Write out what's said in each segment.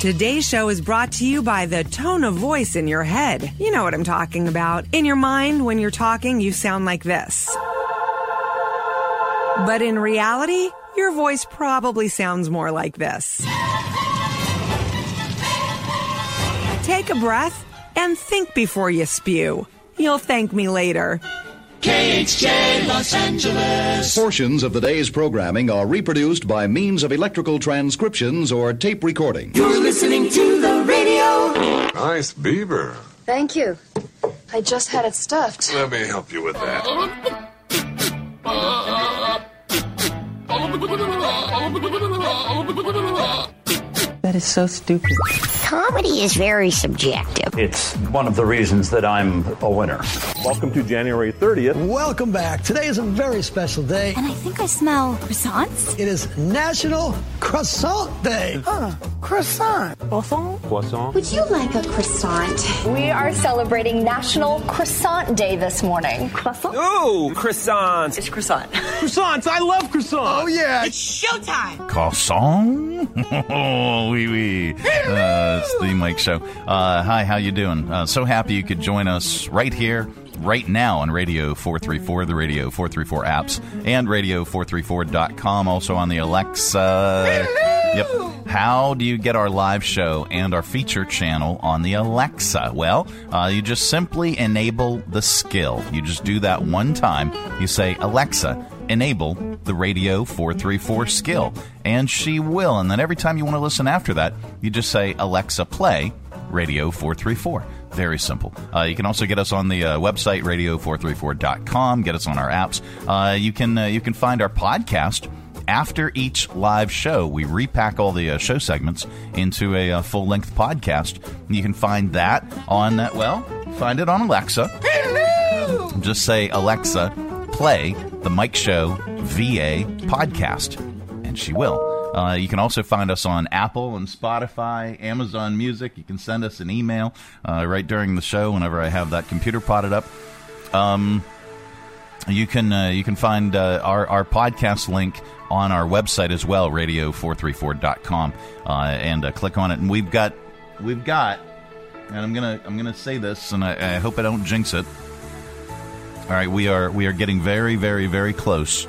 Today's show is brought to you by the tone of voice in your head. You know what I'm talking about. In your mind, when you're talking, you sound like this. But in reality, your voice probably sounds more like this. Take a breath and think before you spew. You'll thank me later. KHJ Los Angeles. Portions of the day's programming are reproduced by means of electrical transcriptions or tape recording. You're listening to the radio. Nice beaver. Thank you. I just had it stuffed. Let me help you with that. That is so stupid. Comedy is very subjective. It's one of the reasons that I'm a winner. Welcome to January 30th. Welcome back. Today is a very special day. And I think I smell croissants. It is National Croissant Day. Huh, croissant. Croissant? Croissant. Would you like a croissant? We are celebrating National Croissant Day this morning. Croissant? Oh, croissants. It's croissant. Croissants. I love croissants. Oh, yeah. It's showtime. Croissant? oui, oui. Uh, it's the Mike Show. Uh, hi, how you doing? Uh, so happy you could join us right here, right now on Radio 434, the Radio 434 apps, and Radio434.com, also on the Alexa. Yep. How do you get our live show and our feature channel on the Alexa? Well, uh, you just simply enable the skill. You just do that one time. You say, Alexa, enable the Radio 434 skill, and she will. And then every time you want to listen after that, you just say, Alexa, play Radio 434. Very simple. Uh, you can also get us on the uh, website radio434.com. Get us on our apps. Uh, you can uh, you can find our podcast after each live show. We repack all the uh, show segments into a uh, full length podcast. You can find that on that. well, find it on Alexa. Hello. Just say Alexa, play the Mike Show VA podcast, and she will. Uh, you can also find us on Apple and Spotify, Amazon Music. You can send us an email uh, right during the show whenever I have that computer potted up. Um, you can uh, you can find uh, our our podcast link on our website as well, radio434.com, uh, and uh, click on it. And we've got we've got, and I'm gonna I'm gonna say this, and I, I hope I don't jinx it. All right, we are we are getting very very very close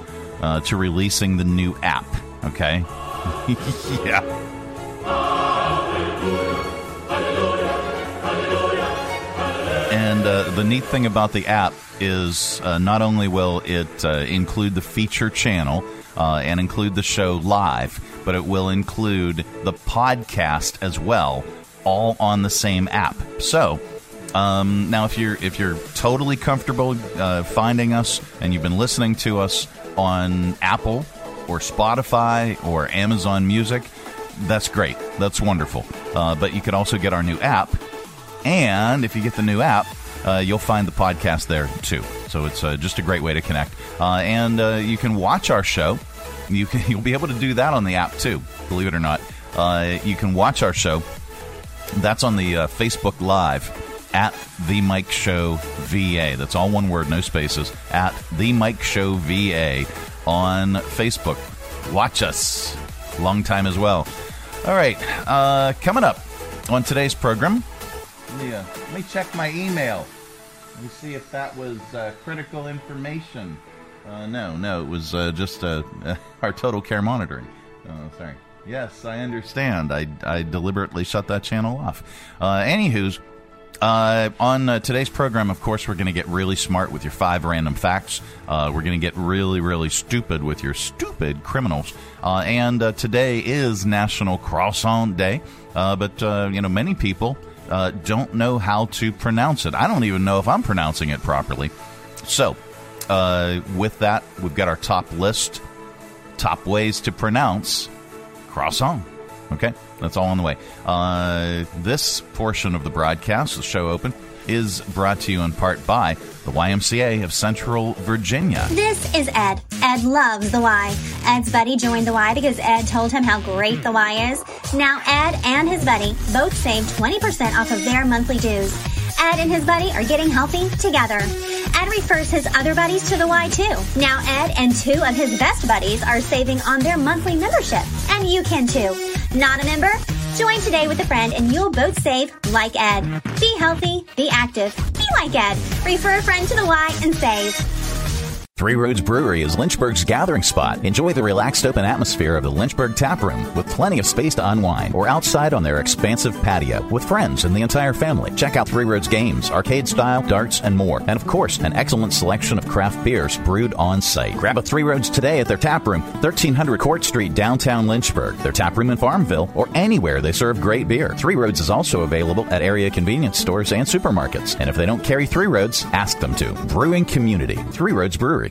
to releasing the new app. Okay, yeah. And uh, the neat thing about the app is uh, not only will it uh, include the feature channel uh, and include the show live, but it will include the podcast as well, all on the same app. So. Um, now, if you're if you're totally comfortable uh, finding us and you've been listening to us on Apple or Spotify or Amazon Music, that's great. That's wonderful. Uh, but you could also get our new app, and if you get the new app, uh, you'll find the podcast there too. So it's uh, just a great way to connect. Uh, and uh, you can watch our show. You can, you'll be able to do that on the app too. Believe it or not, uh, you can watch our show. That's on the Facebook Live at the Mike Show VA. That's all one word, no spaces. At the Mike Show VA on Facebook. Watch us. Long time as well. All right, uh, coming up on today's program. Let me, uh, let me check my email. Let me see if that was uh, critical information. Uh, no, no, it was uh, just uh, our total care monitoring. Oh, sorry. Yes, I understand. I, I deliberately shut that channel off. Uh, anywho's, uh, on uh, today's program, of course, we're going to get really smart with your five random facts. Uh, we're going to get really, really stupid with your stupid criminals. Uh, and uh, today is National Croissant Day, uh, but you know many people don't know how to pronounce it. I don't even know if I'm pronouncing it properly. So, with that, we've got our top list, top ways to pronounce croissant. Okay, that's all on the way. Uh, this portion of the broadcast, the show open, is brought to you in part by the YMCA of Central Virginia. This is Ed. Ed loves the Y. Ed's buddy joined the Y because Ed told him how great the Y is. Now, Ed and his buddy both save 20% off of their monthly dues. Ed and his buddy are getting healthy together. Ed refers his other buddies to the Y too. Now Ed and two of his best buddies are saving on their monthly membership. And you can too. Not a member? Join today with a friend and you'll both save like Ed. Be healthy, be active, be like Ed. Refer a friend to the Y and save. Three Roads Brewery is Lynchburg's gathering spot. Enjoy the relaxed open atmosphere of the Lynchburg Tap Room with plenty of space to unwind or outside on their expansive patio with friends and the entire family. Check out Three Roads games, arcade style, darts, and more. And of course, an excellent selection of craft beers brewed on site. Grab a Three Roads today at their tap room, 1300 Court Street, downtown Lynchburg, their tap room in Farmville, or anywhere they serve great beer. Three Roads is also available at area convenience stores and supermarkets. And if they don't carry Three Roads, ask them to. Brewing Community, Three Roads Brewery.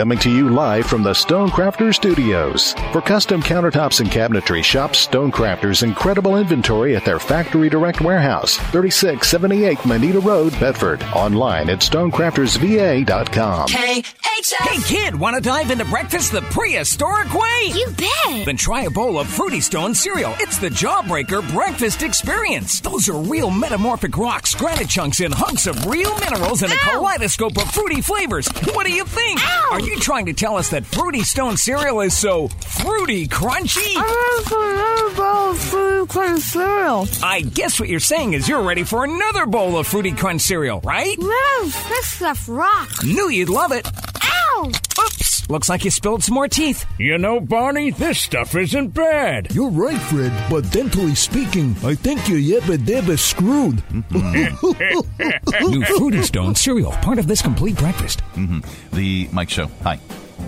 Coming to you live from the Stonecrafters Studios. For custom countertops and cabinetry, shop Stonecrafters' incredible inventory at their Factory Direct Warehouse, 3678 Moneta Road, Bedford. Online at stonecraftersva.com. Hey hey, kid, want to dive into breakfast the prehistoric way? You bet. Then try a bowl of Fruity Stone cereal. It's the Jawbreaker breakfast experience. Those are real metamorphic rocks, granite chunks, and hunks of real minerals in a kaleidoscope of fruity flavors. What do you think? Ow. Are you trying to tell us that Fruity Stone cereal is so fruity crunchy? I want another bowl of Fruity Crunch cereal. I guess what you're saying is you're ready for another bowl of Fruity Crunch cereal, right? Yes, this stuff rocks. Knew you'd love it. Ow! Oops! Looks like you spilled some more teeth. You know, Barney, this stuff isn't bad. You're right, Fred, but dentally speaking, I think you're yebba dabba screwed. New Fruity Stone cereal, part of this complete breakfast. Mm-hmm. The Mike Show. Hi.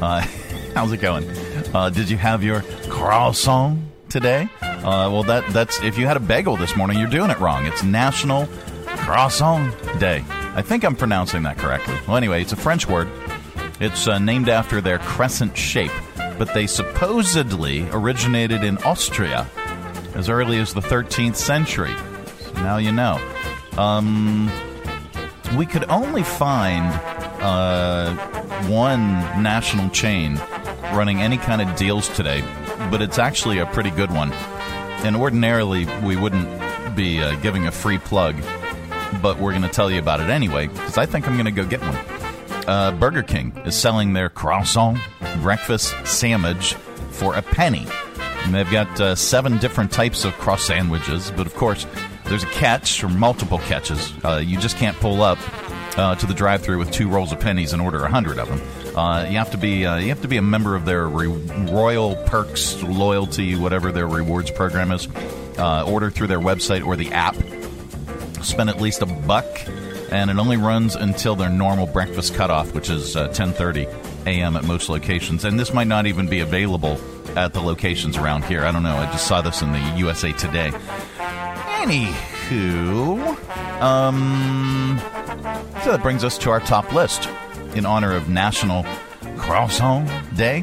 Uh, how's it going? Uh, did you have your croissant today? Uh, well, that that's if you had a bagel this morning, you're doing it wrong. It's National Croissant Day. I think I'm pronouncing that correctly. Well, anyway, it's a French word. It's uh, named after their crescent shape, but they supposedly originated in Austria as early as the 13th century. So now you know. Um, we could only find uh, one national chain running any kind of deals today, but it's actually a pretty good one. And ordinarily, we wouldn't be uh, giving a free plug, but we're going to tell you about it anyway, because I think I'm going to go get one. Uh, Burger King is selling their croissant breakfast sandwich for a penny. And they've got uh, seven different types of cross sandwiches, but of course, there's a catch or multiple catches. Uh, you just can't pull up uh, to the drive-through with two rolls of pennies and order a hundred of them. Uh, you have to be uh, you have to be a member of their re- Royal Perks loyalty, whatever their rewards program is. Uh, order through their website or the app. Spend at least a buck, and it only runs until their normal breakfast cutoff, which is 10:30 a.m. at most locations. And this might not even be available at the locations around here. I don't know. I just saw this in the USA Today. Anywho, um, so that brings us to our top list in honor of National Croissant Day.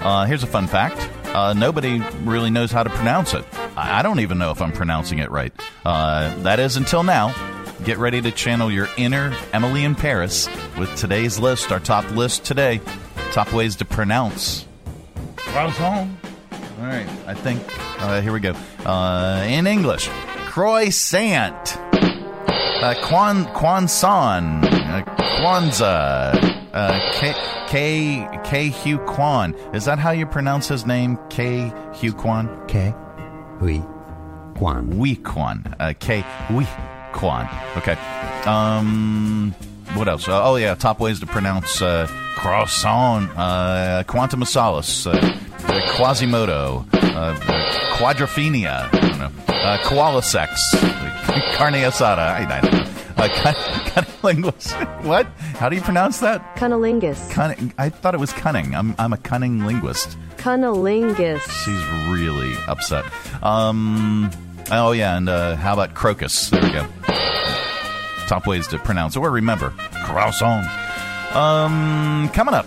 Uh, here's a fun fact: uh, nobody really knows how to pronounce it. I don't even know if I'm pronouncing it right. Uh, that is until now. Get ready to channel your inner Emily in Paris with today's list. Our top list today: top ways to pronounce croissant. All right, I think uh, here we go. Uh, in English, croissant, uh, quan quanson, uh, Kwanzaa, uh, K K K Hugh Kwan. Is that how you pronounce his name? K Hugh Kwan. K. Oui. Kwan. Wee Kwan. Uh, K Wee Kwan. Okay. Um. What else? Uh, oh yeah, top ways to pronounce uh, croissant. Uh, Quantum Masalis. Uh, Quasimodo. Uh, quadrophenia. I don't know. Uh, koala sex. Carne asada. I, I don't know. Uh, cun- cunnilingus. what? How do you pronounce that? Cunnilingus. Cunning. I thought it was cunning. I'm, I'm a cunning linguist. Cunnilingus. She's really upset. Um. Oh yeah, and uh, how about crocus? There we go. Top ways to pronounce it or remember croissant. Um, coming up,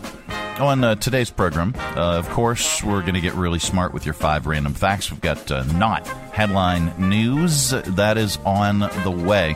On uh, today's program, uh, of course, we're going to get really smart with your five random facts. We've got uh, not headline news that is on the way.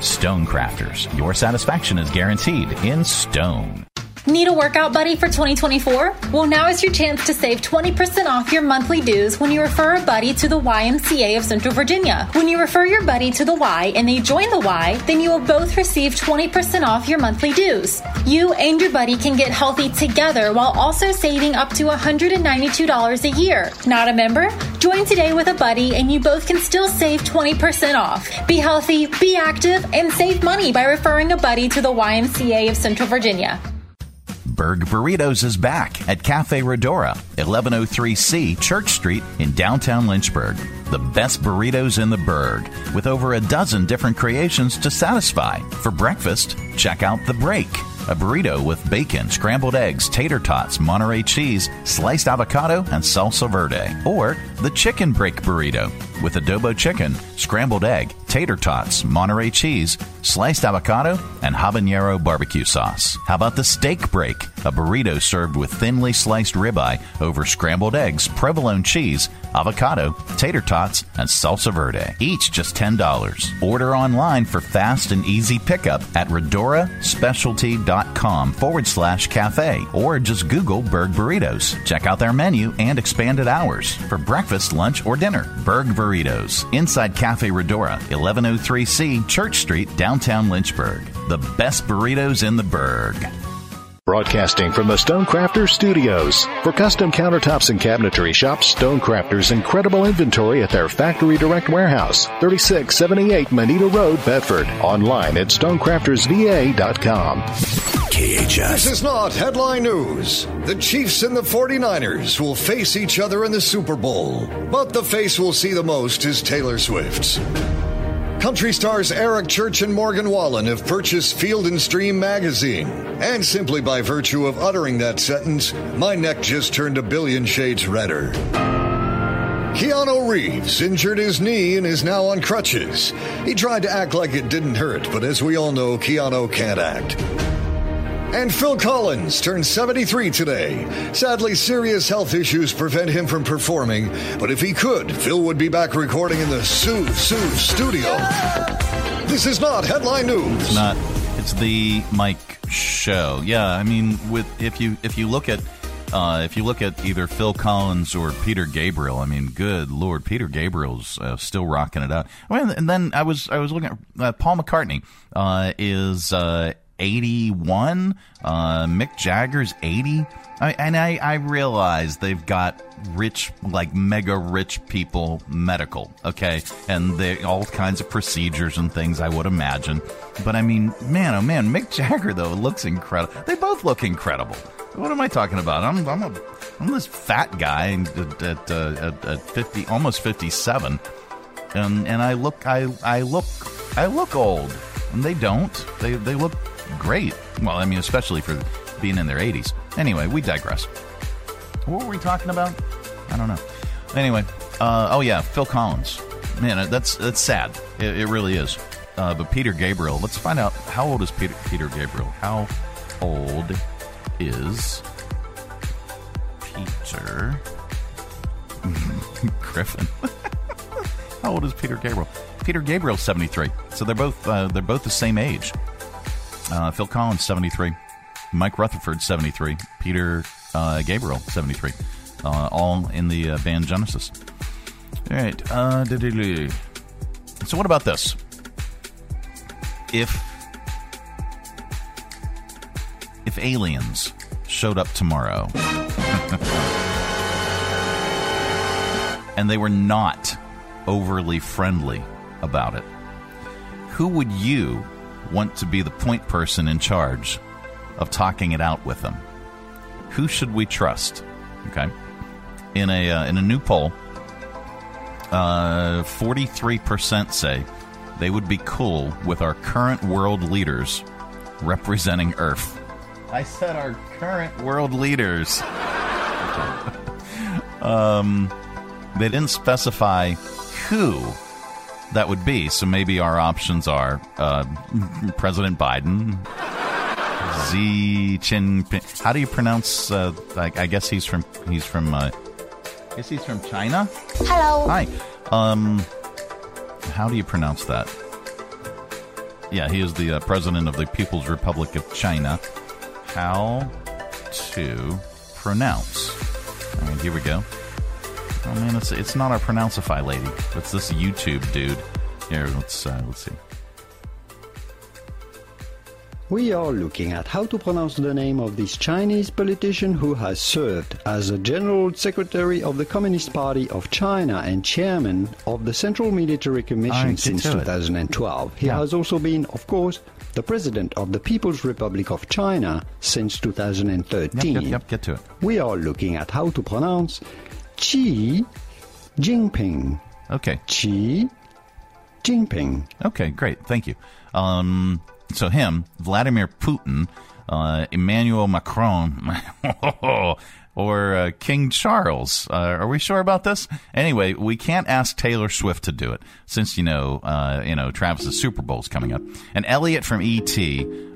Stonecrafters. Your satisfaction is guaranteed in stone. Need a workout buddy for 2024? Well, now is your chance to save 20% off your monthly dues when you refer a buddy to the YMCA of Central Virginia. When you refer your buddy to the Y and they join the Y, then you will both receive 20% off your monthly dues. You and your buddy can get healthy together while also saving up to $192 a year. Not a member? Join today with a buddy and you both can still save 20% off. Be healthy, be active, and save money by referring a buddy to the YMCA of Central Virginia. Berg Burritos is back at Cafe Redora, 1103C Church Street in downtown Lynchburg. The best burritos in the Berg, with over a dozen different creations to satisfy. For breakfast, check out The Break, a burrito with bacon, scrambled eggs, tater tots, Monterey cheese, sliced avocado, and salsa verde. Or the Chicken Break Burrito, with adobo chicken, scrambled egg, tater tots, Monterey cheese, sliced avocado, and habanero barbecue sauce. How about the steak break? A burrito served with thinly sliced ribeye over scrambled eggs, provolone cheese, avocado, tater tots, and salsa verde. Each just $10. Order online for fast and easy pickup at redoraspecialty.com forward slash cafe or just Google Berg Burritos. Check out their menu and expanded hours for breakfast, lunch, or dinner. Berg Burritos inside Cafe Redora, 1103C Church Street, downtown Lynchburg. The best burritos in the Berg. Broadcasting from the Stonecrafters Studios. For custom countertops and cabinetry, shop Stonecrafters' incredible inventory at their Factory Direct Warehouse, 3678 Moneta Road, Bedford. Online at stonecraftersva.com. KHS. This is not headline news. The Chiefs and the 49ers will face each other in the Super Bowl, but the face we'll see the most is Taylor Swift's. Country stars Eric Church and Morgan Wallen have purchased Field and Stream magazine. And simply by virtue of uttering that sentence, my neck just turned a billion shades redder. Keanu Reeves injured his knee and is now on crutches. He tried to act like it didn't hurt, but as we all know, Keanu can't act. And Phil Collins turned 73 today. Sadly, serious health issues prevent him from performing, but if he could, Phil would be back recording in the Sussudio. This is not headline news. It's not. It's the Mike Show. Yeah, I mean, with if you if you look at uh, if you look at either Phil Collins or Peter Gabriel, I mean, good lord, Peter Gabriel's uh, still rocking it out. I mean, and then I was I was looking at uh, Paul McCartney uh, is uh, 81. Uh, Mick Jagger's 80. I, and I, I realize they've got rich, like mega rich people medical, okay? And they all kinds of procedures and things, I would imagine. But I mean, man, oh man, Mick Jagger, though, looks incredible. They both look incredible. What am I talking about? I'm, I'm, a, I'm this fat guy at, at, uh, at, at 50, almost 57. And, and I look, I, I look, I look old. And they don't. They, they look great. Well, I mean, especially for being in their 80s. Anyway, we digress. What were we talking about? I don't know. Anyway, uh, oh yeah, Phil Collins. Man, that's that's sad. It, it really is. Uh, but Peter Gabriel. Let's find out how old is Peter Peter Gabriel. How old is Peter Griffin? how old is Peter Gabriel? Peter Gabriel, seventy three. So they're both uh, they're both the same age. Uh, Phil Collins, 73. Mike Rutherford, 73. Peter uh, Gabriel, 73. Uh, all in the uh, band Genesis. All right. Uh, so, what about this? If if aliens showed up tomorrow and they were not overly friendly about it, who would you want to be the point person in charge of talking it out with them. Who should we trust? Okay. In a uh, in a new poll, uh, 43% say they would be cool with our current world leaders representing Earth. I said our current world leaders. um, they didn't specify who that would be, so maybe our options are uh, President Biden, Xi Jinping. How do you pronounce? Uh, I, I guess he's from he's from. Uh, I guess he's from China. Hello. Hi. Um, how do you pronounce that? Yeah, he is the uh, president of the People's Republic of China. How to pronounce? I mean, here we go. Oh man, it's it's not our pronounceify lady. It's this YouTube dude. Here, let's uh, let's see. We are looking at how to pronounce the name of this Chinese politician who has served as a General Secretary of the Communist Party of China and Chairman of the Central Military Commission since to it. 2012. He Yeah. has also been, of course, the President of the People's Republic of China since 2013. Yep, yep, yep. Get to it. We are looking at how to pronounce Xi Jinping. Okay. Xi Jinping. Okay, great. Thank you. Um, so him, Vladimir Putin, uh, Emmanuel Macron, or uh, King Charles. Uh, are we sure about this? Anyway, we can't ask Taylor Swift to do it since you know, uh, you know, Travis's Super Bowl is coming up, and Elliot from ET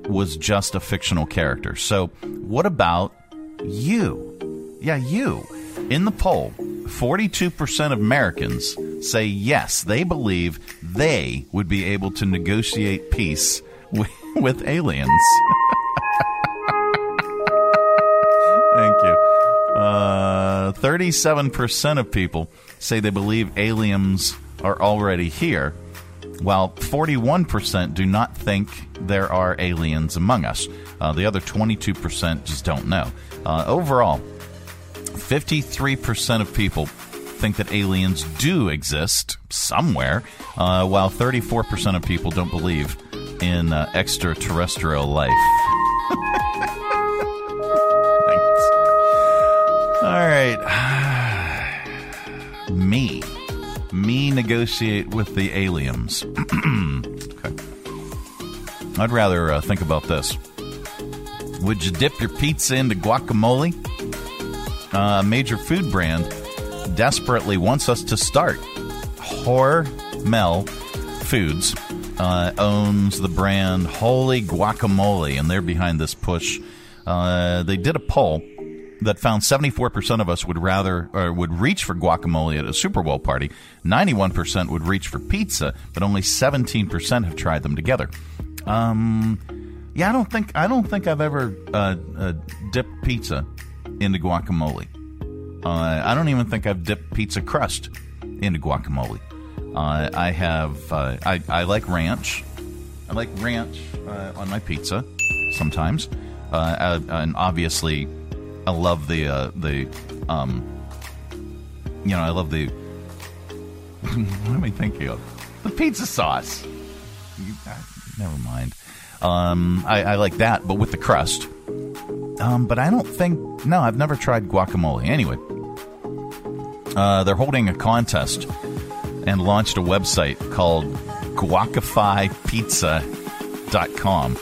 was just a fictional character. So what about you? Yeah, you. In the poll, 42% of Americans say yes, they believe they would be able to negotiate peace with, with aliens. Thank you. Uh, 37% of people say they believe aliens are already here, while 41% do not think there are aliens among us. Uh, the other 22% just don't know. Uh, overall, 53% of people think that aliens do exist somewhere, uh, while 34% of people don't believe in uh, extraterrestrial life. All right. Me. Me negotiate with the aliens. okay. I'd rather uh, think about this. Would you dip your pizza into guacamole? Uh, a major food brand desperately wants us to start. Hormel Foods uh, owns the brand Holy Guacamole, and they're behind this push. Uh, they did a poll that found 74% of us would rather or would reach for guacamole at a Super Bowl party. 91% would reach for pizza, but only 17% have tried them together. Um, yeah, I don't think I don't think I've ever uh, uh, dipped pizza into guacamole. Uh, I don't even think I've dipped pizza crust into guacamole. Uh, I have. Uh, I, I like ranch. I like ranch uh, on my pizza sometimes, uh, uh, and obviously, I love the uh, the um, you know I love the what am I thinking of? The pizza sauce. You- Never mind. Um, I, I like that, but with the crust. Um, but I don't think. No, I've never tried guacamole. Anyway, uh, they're holding a contest and launched a website called guacifypizza.com.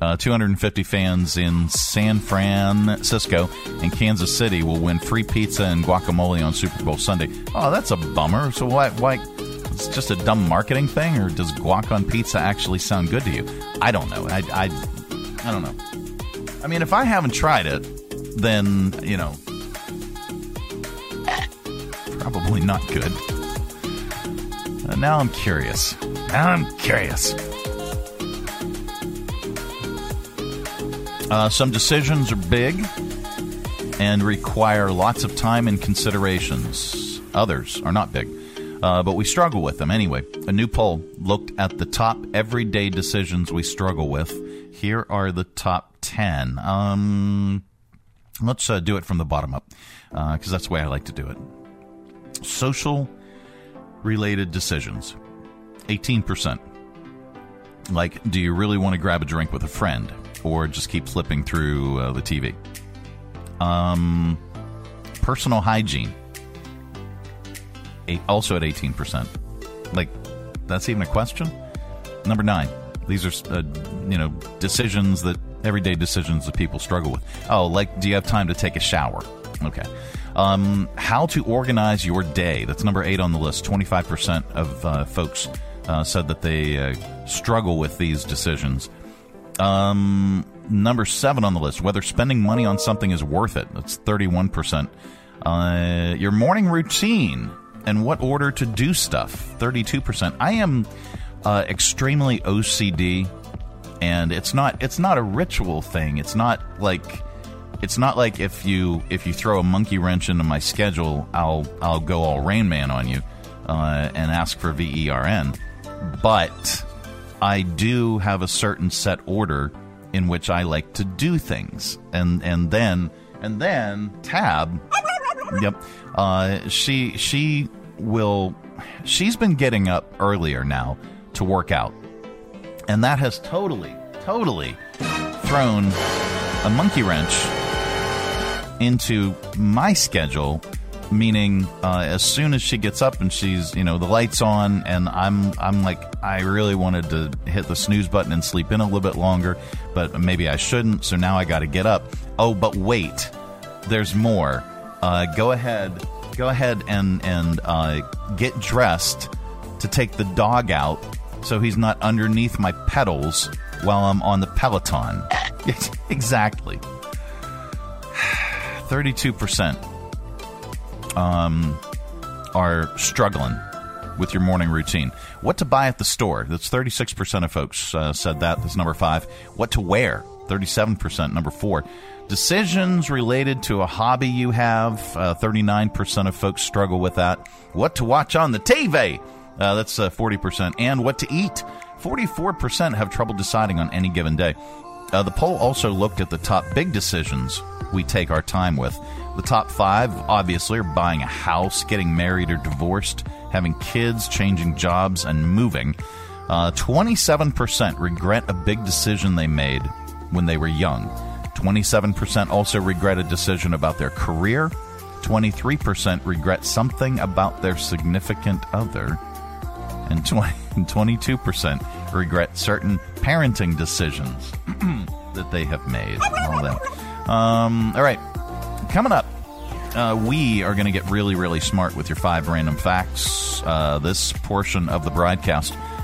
Uh, 250 fans in San Francisco and Kansas City will win free pizza and guacamole on Super Bowl Sunday. Oh, that's a bummer. So why? Why? It's just a dumb marketing thing, or does guac on pizza actually sound good to you? I don't know. I, I, I don't know. I mean, if I haven't tried it, then you know, probably not good. Uh, now I'm curious. Now I'm curious. Uh, some decisions are big and require lots of time and considerations. Others are not big, uh, but we struggle with them anyway. A new poll looked at the top everyday decisions we struggle with. Here are the top 10. Um, let's uh, do it from the bottom up because that's the way I like to do it. Social related decisions 18%. Like, do you really want to grab a drink with a friend or just keep flipping through uh, the TV? Um, personal hygiene, eight, also at 18%. Like, that's even a question? Number nine. These are, uh, you know, decisions that, everyday decisions that people struggle with. Oh, like, do you have time to take a shower? Okay. Um, how to organize your day. That's number eight on the list. 25% of uh, folks uh, said that they uh, struggle with these decisions. Um, number seven on the list, whether spending money on something is worth it. That's 31%. Uh, your morning routine and what order to do stuff. 32%. I am uh, extremely OCD, and it's not it's not a ritual thing. It's not like it's not like if you if you throw a monkey wrench into my schedule, I'll I'll go all Rain Man on you uh, and ask for V E R N. But I do have a certain set order in which I like to do things, and and then and then Tab, yep, uh, she she will she's been getting up earlier now to work out, and that has totally totally thrown a monkey wrench into my schedule meaning uh, as soon as she gets up and she's you know the lights on and i'm i'm like i really wanted to hit the snooze button and sleep in a little bit longer but maybe i shouldn't so now i got to get up. Oh but wait there's more uh, go ahead go ahead and and uh, get dressed to take the dog out so he's not underneath my pedals while i'm on the peloton exactly 32% um, are struggling with your morning routine. What to buy at the store? That's 36% of folks uh, said that. That's number five. What to wear? 37%. Number four. Decisions related to a hobby you have. Uh, 39% of folks struggle with that. What to watch on the TV? Uh, that's uh, 40%. And what to eat? 44% have trouble deciding on any given day. Uh, the poll also looked at the top big decisions we take our time with. The top five, obviously, are buying a house, getting married or divorced, having kids, changing jobs, and moving. Uh, 27% regret a big decision they made when they were young. 27% also regret a decision about their career. 23% regret something about their significant other. And 20, 22% regret certain parenting decisions that they have made. All that. Um, all right, coming up, uh, we are going to get really, really smart with your five random facts. Uh, this portion of the broadcast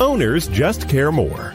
Owners just care more.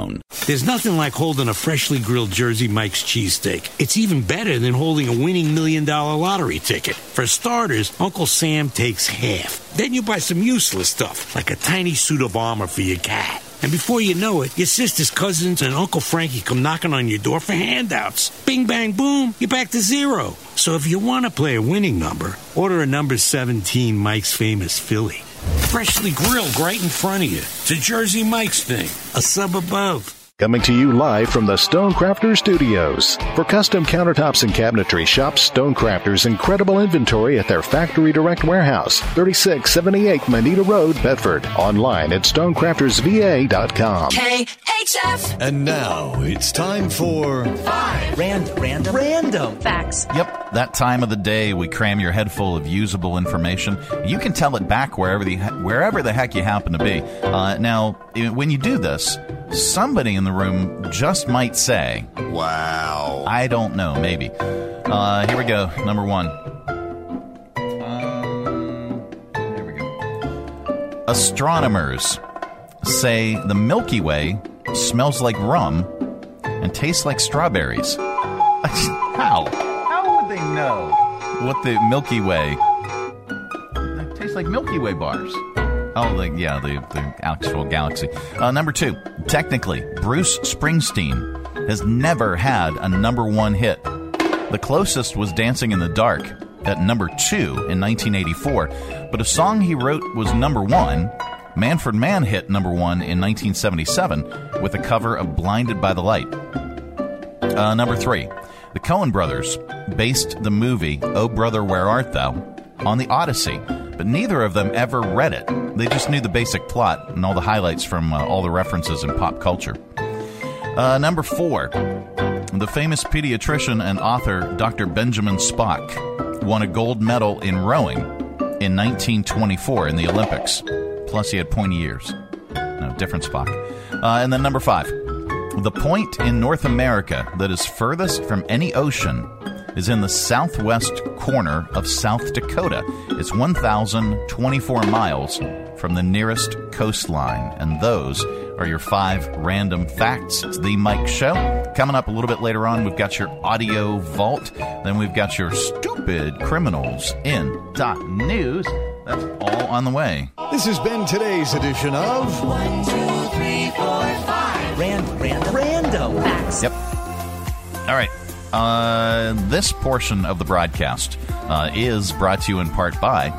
There's nothing like holding a freshly grilled Jersey Mike's cheesesteak. It's even better than holding a winning million dollar lottery ticket. For starters, Uncle Sam takes half. Then you buy some useless stuff, like a tiny suit of armor for your cat. And before you know it, your sister's cousins and Uncle Frankie come knocking on your door for handouts. Bing, bang, boom, you're back to zero. So if you want to play a winning number, order a number 17 Mike's Famous Philly. Freshly grilled right in front of you. It's a Jersey Mike's thing, a sub above. Coming to you live from the Stonecrafters Studios. For custom countertops and cabinetry, shop Stonecrafters' incredible inventory at their Factory Direct Warehouse, 3678 Moneta Road, Bedford. Online at stonecraftersva.com. KHF. And now it's time for Five. Random. Random. Random. Facts. Yep, that time of the day we cram your head full of usable information. You can tell it back wherever the wherever the heck you happen to be. Uh, now, when you do this, somebody in the room just might say, "Wow." I don't know, maybe. Uh, here we go. Number one. Um, here we go. Astronomers say the Milky Way smells like rum and tastes like strawberries. How? How would they know what the Milky Way it tastes like Milky Way bars? Oh, the, yeah, the, the actual galaxy. Uh, number two, technically, Bruce Springsteen has never had a number one hit. The closest was Dancing in the Dark at number two in 1984, but a song he wrote was number one. Manfred Mann hit number one in 1977 with a cover of Blinded by the Light. Uh, number three, the Coen brothers based the movie Oh Brother, Where Art Thou on the Odyssey, but neither of them ever read it. They just knew the basic plot and all the highlights from uh, all the references in pop culture. Uh, number four, the famous pediatrician and author Dr. Benjamin Spock won a gold medal in rowing in 1924 in the Olympics. Plus, he had pointy ears. No, different Spock. Uh, and then number five, the point in North America that is furthest from any ocean is in the southwest corner of South Dakota. It's 1,024 miles from the nearest coastline. And those are your five random facts. It's the Mike Show. Coming up a little bit later on, we've got your audio vault. Then we've got your stupid criminals in dot news. That's all on the way. This has been today's edition of One, two, three, four, five. Random. Random. Random. Facts. Yep. All right. Uh, this portion of the broadcast uh, is brought to you in part by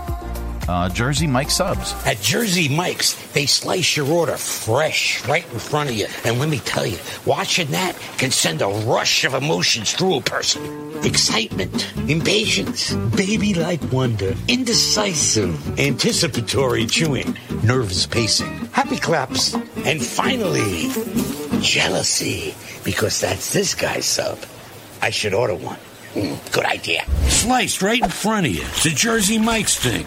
uh, Jersey Mike Subs. At Jersey Mike's, they slice your order fresh right in front of you. And let me tell you, watching that can send a rush of emotions through a person. Excitement, impatience, baby like wonder, indecisive, anticipatory chewing, nervous pacing, happy claps, and finally, jealousy, because that's this guy's sub. I should order one. Mm, good idea. Sliced right in front of you. It's a Jersey Mike's thing.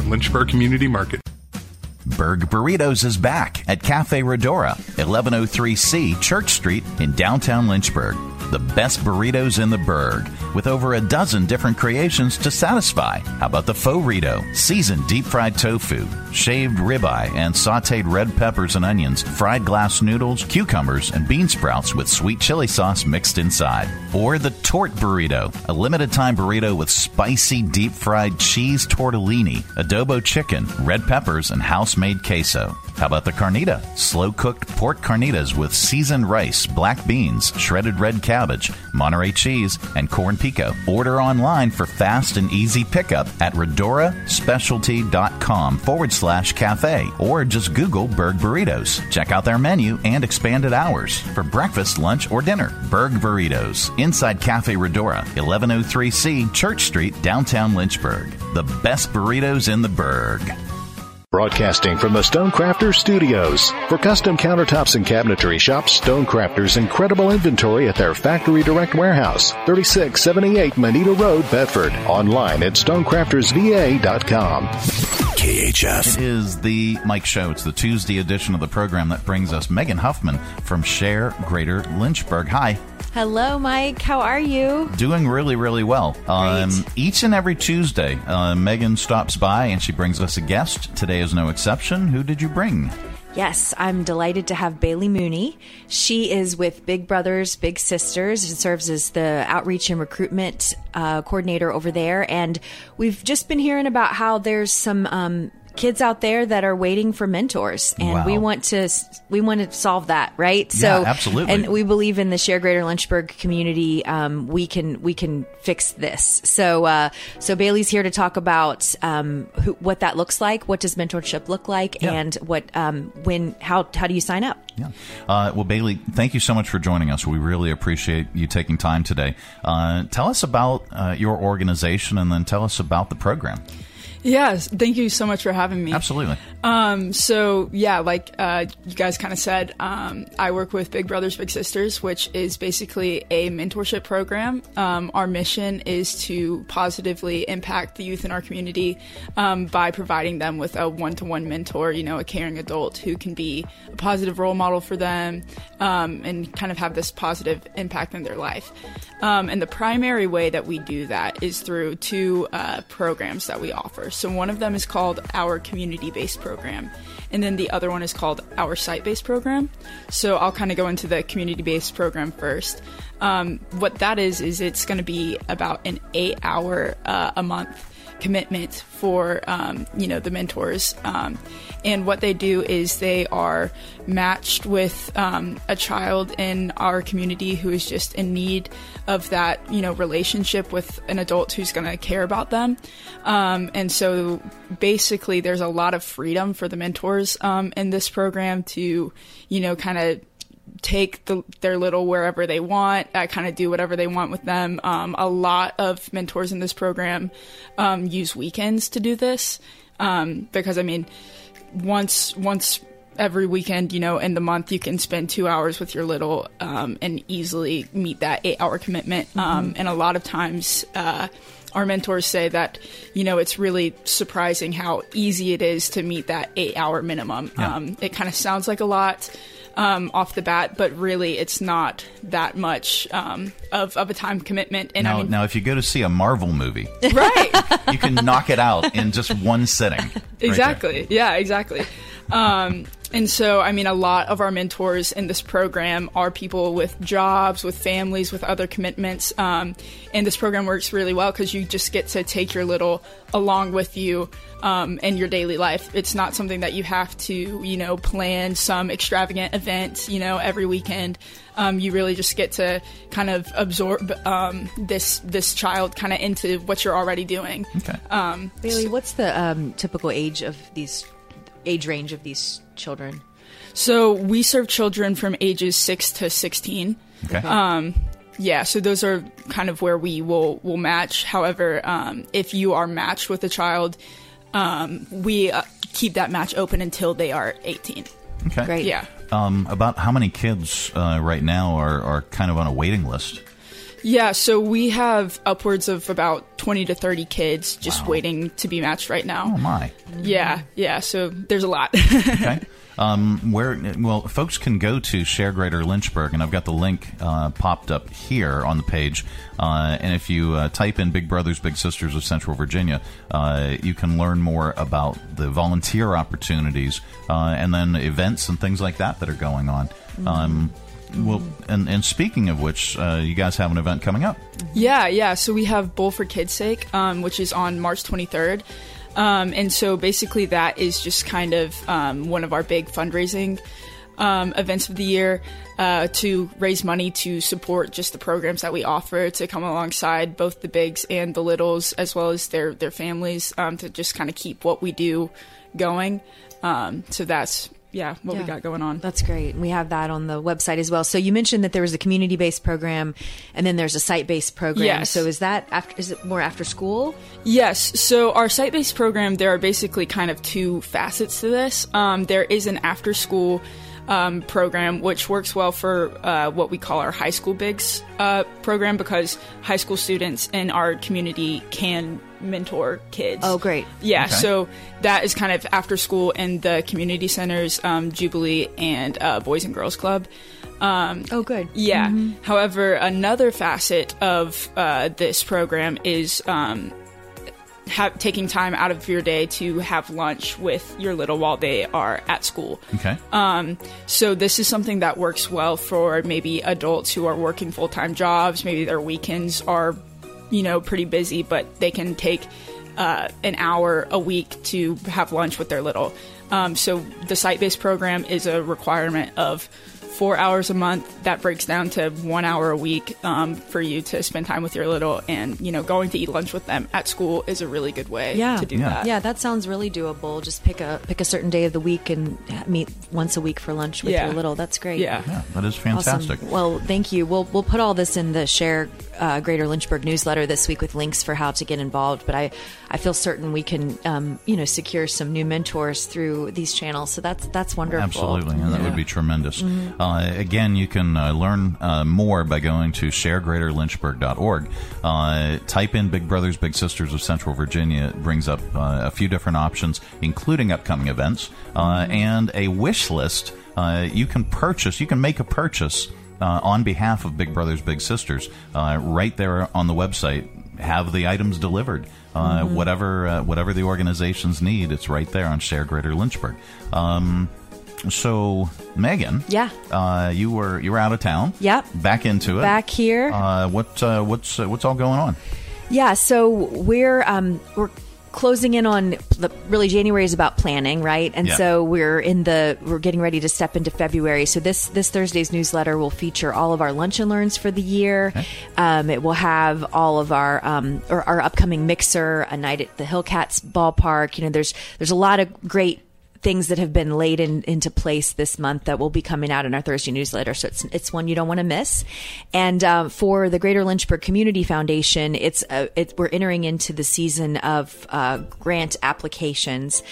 at Lynchburg Community Market. Berg Burritos is back at Cafe Redora, 1103C Church Street in downtown Lynchburg. The best burritos in the Berg, with over a dozen different creations to satisfy. How about the faux Rito? Seasoned deep fried tofu, shaved ribeye, and sauteed red peppers and onions, fried glass noodles, cucumbers, and bean sprouts with sweet chili sauce mixed inside. Or the Tort Burrito, a limited time burrito with spicy deep fried cheese tortellini, adobo chicken, red peppers, and house made queso. How about the carnita? Slow cooked pork carnitas with seasoned rice, black beans, shredded red cabbage, Monterey cheese, and corn Order online for fast and easy pickup at redoraspecialty.com forward slash cafe or just Google Berg Burritos. Check out their menu and expanded hours for breakfast, lunch, or dinner. Berg Burritos inside Cafe Redora, 1103C Church Street, downtown Lynchburg. The best burritos in the Berg. Broadcasting from the Stonecrafters Studios. For custom countertops and cabinetry, shop Stonecrafters' incredible inventory at their Factory Direct Warehouse, 3678 Moneta Road, Bedford. Online at stonecraftersva.com. KHF. It is the Mike Show. It's the Tuesday edition of the program that brings us Megan Huffman from Share Greater Lynchburg. Hi. Hello, Mike. How are you? Doing really, really well. Um, each and every Tuesday, uh, Megan stops by and she brings us a guest. Today is no exception. Who did you bring? Yes, I'm delighted to have Bailey Mooney. She is with Big Brothers Big Sisters and serves as the outreach and recruitment uh, coordinator over there. And we've just been hearing about how there's some um, kids out there that are waiting for mentors and Wow. we want to we want to solve that right Yeah, absolutely. and we believe in the share greater lynchburg community um, we can we can fix this so uh, so bailey's here to talk about um, who, what that looks like what does mentorship look like Yeah. and what um, when how how do you sign up Uh, well, Bailey, thank you so much for joining us. We really appreciate you taking time today. Uh, tell us about uh, your organization and then tell us about the program. Yes, thank you so much for having me. Absolutely. Um, so yeah, like uh, you guys kind of said, um, I work with Big Brothers Big Sisters, which is basically a mentorship program. Um, our mission is to positively impact the youth in our community um, by providing them with a one-to-one mentor, you know, a caring adult who can be a positive role model for them um, and kind of have this positive impact in their life. Um, and the primary way that we do that is through two uh, programs that we offer. So one of them is called our community-based program, and then the other one is called our site-based program. So I'll kind of go into the community-based program first. Um, what that is is it's going to be about an eight-hour uh, a month commitment for um, you know the mentors. Um, and what they do is they are matched with um, a child in our community who is just in need of that you know relationship with an adult who's going to care about them. Um, and so basically there's a lot of freedom for the mentors um, in this program to you know kind of take the, their little wherever they want, uh, kind of do whatever they want with them. Um, a lot of mentors in this program um, use weekends to do this um, because, I mean, once once every weekend, you know, in the month, you can spend two hours with your little um, and easily meet that eight hour commitment. Um, Mhm. and a lot of times, uh, our mentors say that, you know, it's really surprising how easy it is to meet that eight hour minimum. Yeah. Um, it kind of sounds like a lot um, off the bat, but really it's not that much um, of, of a time commitment. And now, I mean, now, if you go to see a Marvel movie, right. you can knock it out in just one sitting. right. Exactly. yeah, exactly. Um, and so, I mean, a lot of our mentors in this program are people with jobs, with families, with other commitments. Um, and this program works really well because you just get to take your little along with you um, in your daily life. It's not something that you have to, you know, plan some extravagant event, you know, every weekend. Um, you really just get to kind of absorb um, this this child kind of into what you're already doing. Okay. Um, bailey what's the um, typical age of these age range of these children So we serve children from ages six to sixteen. Okay. Um, yeah, so those are kind of where we will will match. However, um, if you are matched with a child, um, we uh, keep that match open until they are eighteen. Okay. Great. Yeah. Um, about how many kids uh, right now are, are kind of on a waiting list? Yeah, so we have upwards of about 20 to 30 kids just waiting to be matched right now. Oh, my. Yeah, yeah, so there's a lot. Okay. Um, where well, folks can go to Share Greater Lynchburg, and I've got the link uh, popped up here on the page. Uh, and if you uh, type in "Big Brothers Big Sisters of Central Virginia," uh, you can learn more about the volunteer opportunities uh, and then events and things like that that are going on. Um, well, and, and speaking of which, uh, you guys have an event coming up. Yeah, yeah. So we have Bowl for Kids' Sake, um, which is on March 23rd. Um, and so basically, that is just kind of um, one of our big fundraising um, events of the year uh, to raise money to support just the programs that we offer to come alongside both the bigs and the littles, as well as their, their families, um, to just kind of keep what we do going. Um, so that's, yeah, what we got going on. That's great. We have that on the website as well. So you mentioned that there was a community based program, and then there's a site based program. Yes. So is that after? Is it more after school? Yes. So our site-based program, there are basically kind of two facets to this. Um, there is an after-school um, program which works well for uh, what we call our high school bigs uh, program because high school students in our community can mentor kids. Oh, great. Yeah. Okay. So that is kind of after school in the community centers, um, Jubilee and uh, Boys and Girls Club. Um, oh, good. Yeah. Mhm. However, another facet of uh, this program is um, have, taking time out of your day to have lunch with your little while they are at school. Okay. Um, so this is something that works well for maybe adults who are working full time jobs. Maybe their weekends are, you know, pretty busy, but they can take uh, an hour a week to have lunch with their little. Um, so the site based program is a requirement of four hours a month. That breaks down to one hour a week um, for you to spend time with your little, and you know, going to eat lunch with them at school is a really good way yeah. to do Yeah. that. Yeah, that sounds really doable. Just pick a pick a certain day of the week and meet once a week for lunch with Yeah. your little. That's great. Yeah. Yeah, that is fantastic. Awesome. Well, thank you. We'll we'll put all this in the share uh, Greater Lynchburg newsletter this week with links for how to get involved. But I I feel certain we can um, you know secure some new mentors through these channels. So that's that's wonderful. Absolutely, and that would be tremendous. Mhm. Uh, again, you can uh, learn uh, more by going to sharegreaterlynchburg.org. Uh, type in Big Brothers Big Sisters of Central Virginia. It brings up uh, a few different options, including upcoming events uh, and a wish list. Uh, you can purchase. You can make a purchase. Uh, on behalf of Big Brothers Big Sisters, uh, right there on the website, have the items delivered. Uh, Mhm. Whatever uh, whatever the organizations need, it's right there on Share Greater Lynchburg. Um, so, Megan, Yeah. uh, you were you were out of town. Yep. Back into it. Back here. Uh, what uh, what's uh, what's all going on? Yeah, so we're um, we're closing in on the, really January is about planning, right? And Yeah. so we're in the we're getting ready to step into February. So this this Thursday's newsletter will feature all of our lunch and learns for the year. Um, it will have all of our um, or our upcoming mixer, a night at the Hillcats ballpark. You know, there's there's a lot of great things that have been laid in, into place this month that will be coming out in our Thursday newsletter. So it's it's one you don't want to miss. And um, for the Greater Lynchburg Community Foundation, it's uh, it, we're entering into the season of uh, grant applications.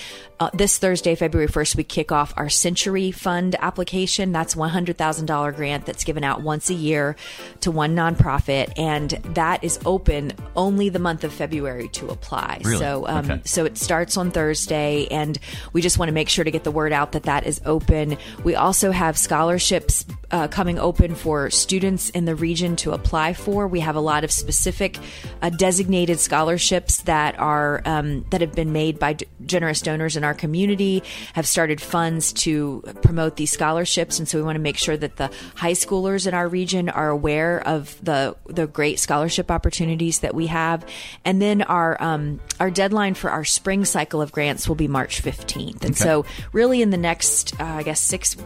Uh, this Thursday, February 1st, we kick off our Century Fund application. That's $100,000 grant that's given out once a year to one nonprofit. And that is open only the month of February to apply. Really? So, um, Okay. so it starts on Thursday, and we just want to make sure to get the word out that that is open. We also have scholarships uh, coming open for students in the region to apply for. We have a lot of specific uh, designated scholarships that are um, that have been made by d- generous donors in our community. Have started funds to promote these scholarships, and so we want to make sure that the high schoolers in our region are aware of the the great scholarship opportunities that we have. And then our um, our deadline for our spring cycle of grants will be March 15th. And Okay. so, really, in the next, uh, I guess, six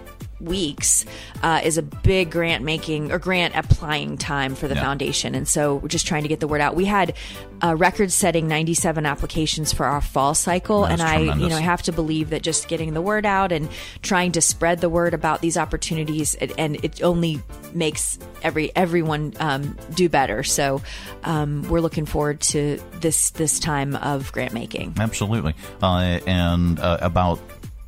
weeks uh, is a big grant making or grant applying time for the Yeah. foundation. And so, we're just trying to get the word out. We had a record setting 97 applications for our fall cycle. That's and I, you know, I have to believe that just getting the word out and trying to spread the word about these opportunities, it, and it only makes every everyone um, do better. So um, we're looking forward to this this time of grant making. Absolutely. Uh, and uh, about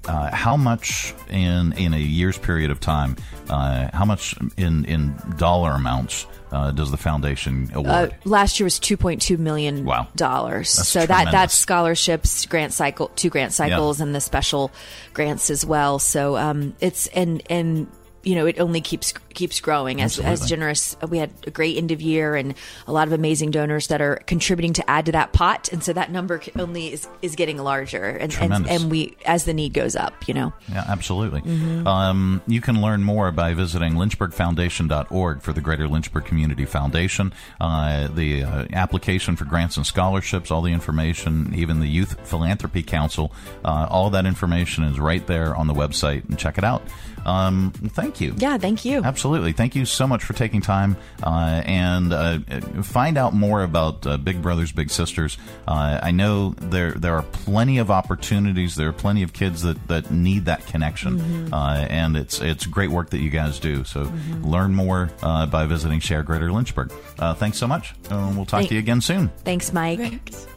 uh, how much in in a year's period of time, uh, how much in in dollar amounts uh, does the foundation award? Uh, last year was two point two million Wow. dollars. So that that's scholarships, grant cycle, two grant cycles, and the special grants as well. So um, it's and and you know it only keeps keeps growing as as generous. We had a great end of year and a lot of amazing donors that are contributing to add to that pot, and so that number only is is getting larger, and and, and we as the need goes up, you know. Yeah, absolutely. Mhm. Um, you can learn more by visiting lynchburgfoundation.org for the Greater Lynchburg Community Foundation. Uh, the uh, application for grants and scholarships, all the information, even the Youth Philanthropy Council, uh, all that information is right there on the website, and check it out. Um, thank you. Yeah, thank you. Absolutely. Thank you so much for taking time uh, and uh, find out more about uh, Big Brothers Big Sisters. Uh, I know there there are plenty of opportunities. There are plenty of kids that, that need that connection, Mhm. uh, and it's it's great work that you guys do. So learn more uh, by visiting Share Greater Lynchburg. Uh, thanks so much. Uh, we'll talk Thank- to you again soon. Thanks, Mike.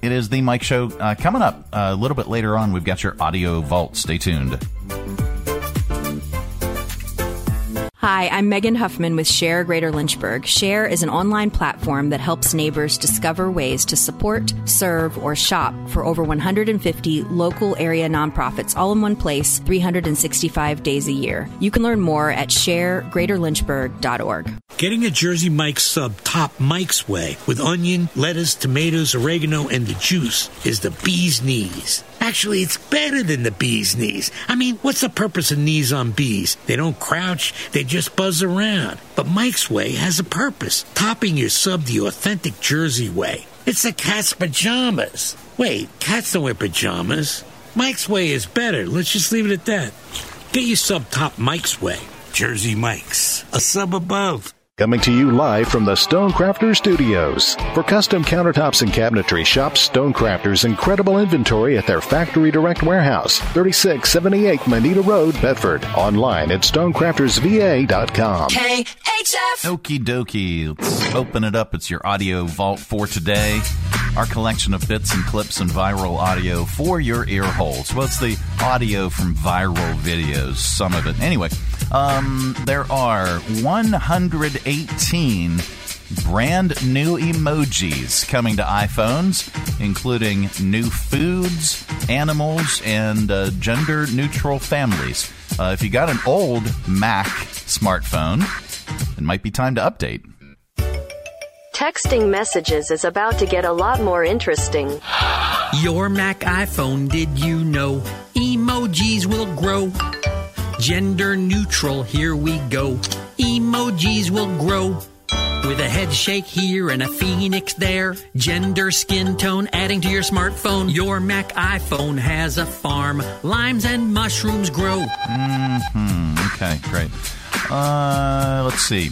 It is the Mike Show. Uh, coming up uh, a little bit later on, we've got your audio vault. Stay tuned. Hi, I'm Megan Huffman with Share Greater Lynchburg. Share is an online platform that helps neighbors discover ways to support, serve, or shop for over 150 local area nonprofits all in one place 365 days a year. You can learn more at sharegreaterlynchburg.org. Getting a Jersey Mike's sub top Mike's way with onion, lettuce, tomatoes, oregano, and the juice is the bee's knees. Actually, it's better than the bee's knees. I mean, what's the purpose of knees on bees? They don't crouch, they just buzz around. But Mike's Way has a purpose, topping your sub the authentic Jersey way. It's the cat's pajamas. Wait, cats don't wear pajamas. Mike's Way is better. Let's just leave it at that. Get your sub top Mike's Way. Jersey Mike's. A sub above. Coming to you live from the Stonecrafter Studios. For custom countertops and cabinetry, shop Stonecrafter's incredible inventory at their Factory Direct Warehouse, 3678 Moneta Road, Bedford. Online at stonecraftersva.com. KHF. Okie dokie. Let's open it up. It's your audio vault for today. Our collection of bits and clips and viral audio for your ear holes. Well, it's the audio from viral videos, some of it. Anyway, um, there are 118 brand new emojis coming to iPhones, including new foods, animals, and uh, gender neutral families. Uh, if you got an old Mac smartphone, it might be time to update. Texting messages is about to get a lot more interesting. Your Mac iPhone, did you know? Emojis will grow. Gender neutral, here we go. Emojis will grow. With a head shake here and a phoenix there. Gender, skin tone, adding to your smartphone. Your Mac iPhone has a farm. Limes and mushrooms grow. hmm Okay, great. Uh, let's see.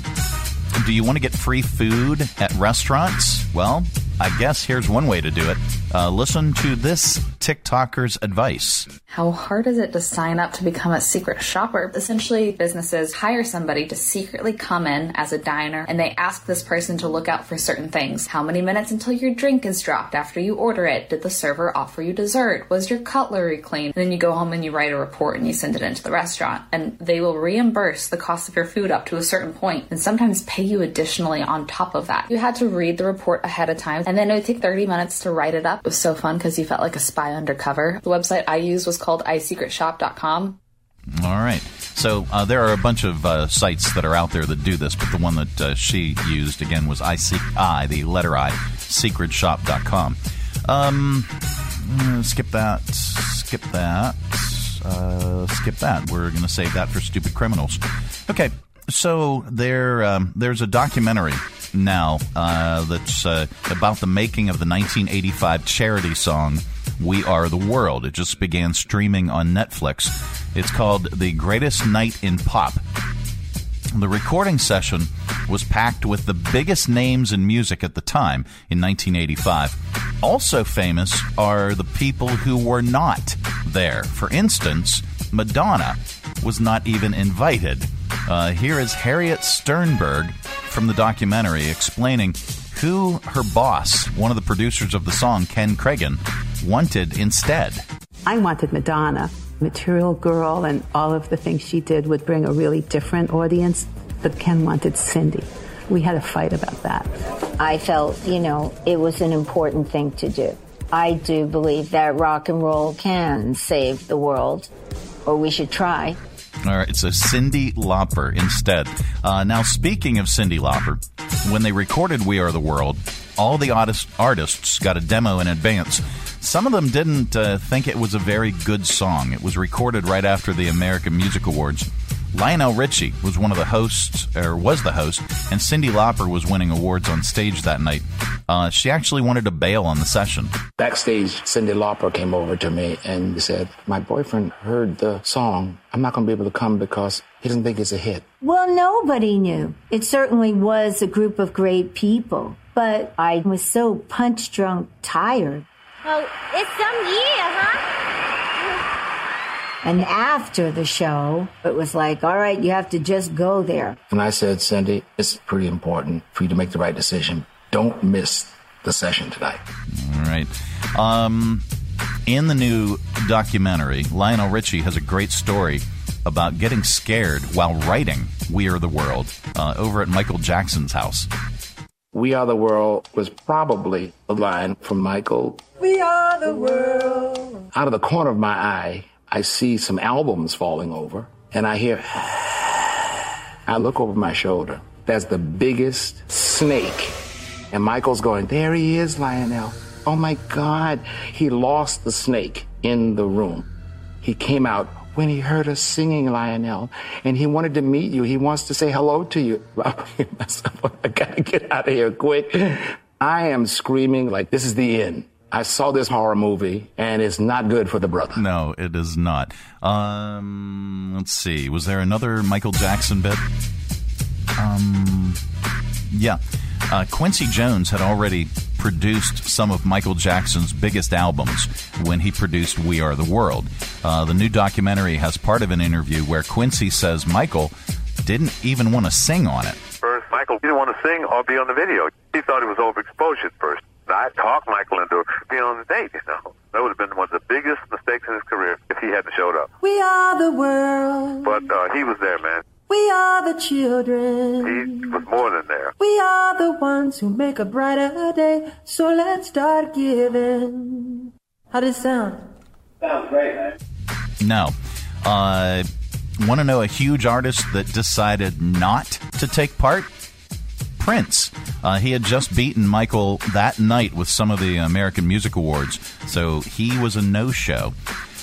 Do you want to get free food at restaurants? Well, I guess here's one way to do it. Uh, listen to this TikToker's advice. How hard is it to sign up to become a secret shopper? Essentially, businesses hire somebody to secretly come in as a diner and they ask this person to look out for certain things. How many minutes until your drink is dropped after you order it? Did the server offer you dessert? Was your cutlery clean? And then you go home and you write a report and you send it into the restaurant and they will reimburse the cost of your food up to a certain point and sometimes pay you additionally on top of that. You had to read the report ahead of time and then it would take 30 minutes to write it up. It was so fun because you felt like a spy undercover. The website I used was called isecretshop.com. All right. So uh, there are a bunch of uh, sites that are out there that do this, but the one that uh, she used again was I, I the letter I, secretshop.com. Um, uh, skip that. Skip that. Uh, skip that. We're going to save that for stupid criminals. Okay. So there, um, there's a documentary now uh, that's uh, about the making of the 1985 charity song "We Are the World." It just began streaming on Netflix. It's called "The Greatest Night in Pop." The recording session was packed with the biggest names in music at the time in 1985. Also famous are the people who were not there. For instance, Madonna was not even invited. Uh, here is Harriet Sternberg from the documentary explaining who her boss, one of the producers of the song, Ken Kragen, wanted instead. I wanted Madonna. Material Girl and all of the things she did would bring a really different audience, but Ken wanted Cyndi. We had a fight about that. I felt, you know, it was an important thing to do. I do believe that rock and roll can save the world, or we should try. All right, so Cyndi Lauper instead. Uh, now, speaking of Cyndi Lauper, when they recorded We Are the World, all the artist, artists got a demo in advance. Some of them didn't uh, think it was a very good song. It was recorded right after the American Music Awards. Lionel Richie was one of the hosts, or was the host, and Cyndi Lauper was winning awards on stage that night. Uh, she actually wanted to bail on the session. Backstage, Cyndi Lauper came over to me and said, My boyfriend heard the song. I'm not going to be able to come because he doesn't think it's a hit. Well, nobody knew. It certainly was a group of great people, but I was so punch drunk tired. Oh, it's some year, huh? And after the show, it was like, all right, you have to just go there. And I said, Cyndi, it's pretty important for you to make the right decision. Don't miss the session tonight. All right. Um, in the new documentary, Lionel Richie has a great story about getting scared while writing We Are the World uh, over at Michael Jackson's house. We Are the World was probably a line from Michael. We are the world. Out of the corner of my eye, I see some albums falling over, and I hear. I look over my shoulder. That's the biggest snake. And Michael's going, There he is, Lionel. Oh my God. He lost the snake in the room. He came out when he heard us singing, Lionel, and he wanted to meet you. He wants to say hello to you. I gotta get out of here quick. I am screaming like this is the end. I saw this horror movie, and it's not good for the brother. No, it is not. Um, let's see. Was there another Michael Jackson bit? Um, yeah. Uh, Quincy Jones had already produced some of Michael Jackson's biggest albums when he produced We Are the World. Uh, the new documentary has part of an interview where Quincy says Michael didn't even want to sing on it. First, Michael didn't want to sing or be on the video. He thought it was overexposure at first. I talked Michael into being on the date, you know. That would have been one of the biggest mistakes in his career if he hadn't showed up. We are the world. But uh, he was there, man. We are the children. He was more than there. We are the ones who make a brighter day. So let's start giving. How does it sound? Sounds great, man. No. Uh, Want to know a huge artist that decided not to take part? Prince. Uh, he had just beaten Michael that night with some of the American Music Awards, so he was a no show.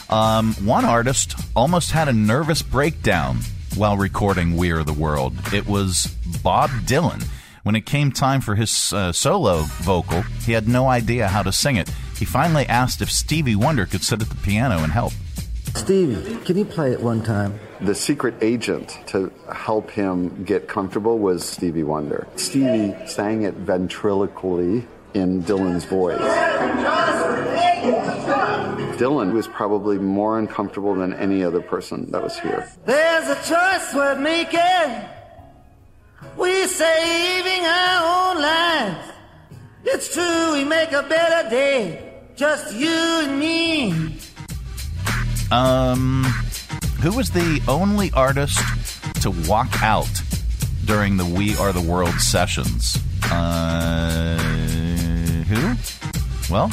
Um, one artist almost had a nervous breakdown while recording We Are the World. It was Bob Dylan. When it came time for his uh, solo vocal, he had no idea how to sing it. He finally asked if Stevie Wonder could sit at the piano and help. Stevie, can you play it one time? The secret agent to help him get comfortable was Stevie Wonder. Stevie sang it ventriloquially in Dylan's voice. Dylan was probably more uncomfortable than any other person that was here. There's a choice we're making. We're saving our own lives. It's true, we make a better day. Just you and me. Um, who was the only artist to walk out during the We Are the World sessions? Uh, who? Well,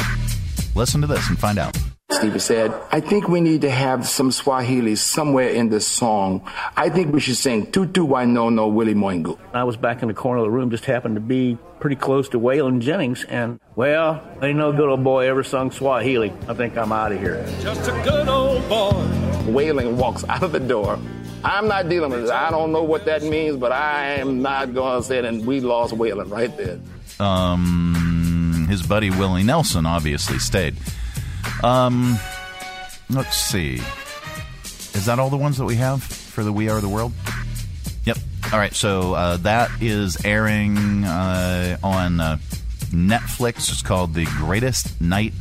listen to this and find out. Stevie said, I think we need to have some Swahili somewhere in this song. I think we should sing Tutu Wainono Willie Moingu. I was back in the corner of the room, just happened to be pretty close to Waylon Jennings, and, well, ain't no good old boy ever sung Swahili. I think I'm out of here. Just a good old boy. Waylon walks out of the door. I'm not dealing with it. I don't know what that means, but I am not going to say it. And we lost Waylon right there. Um, his buddy Willie Nelson obviously stayed. Um, let's see. Is that all the ones that we have for the We Are the World? Yep. All right. So uh, that is airing uh, on uh, Netflix. It's called The Greatest Night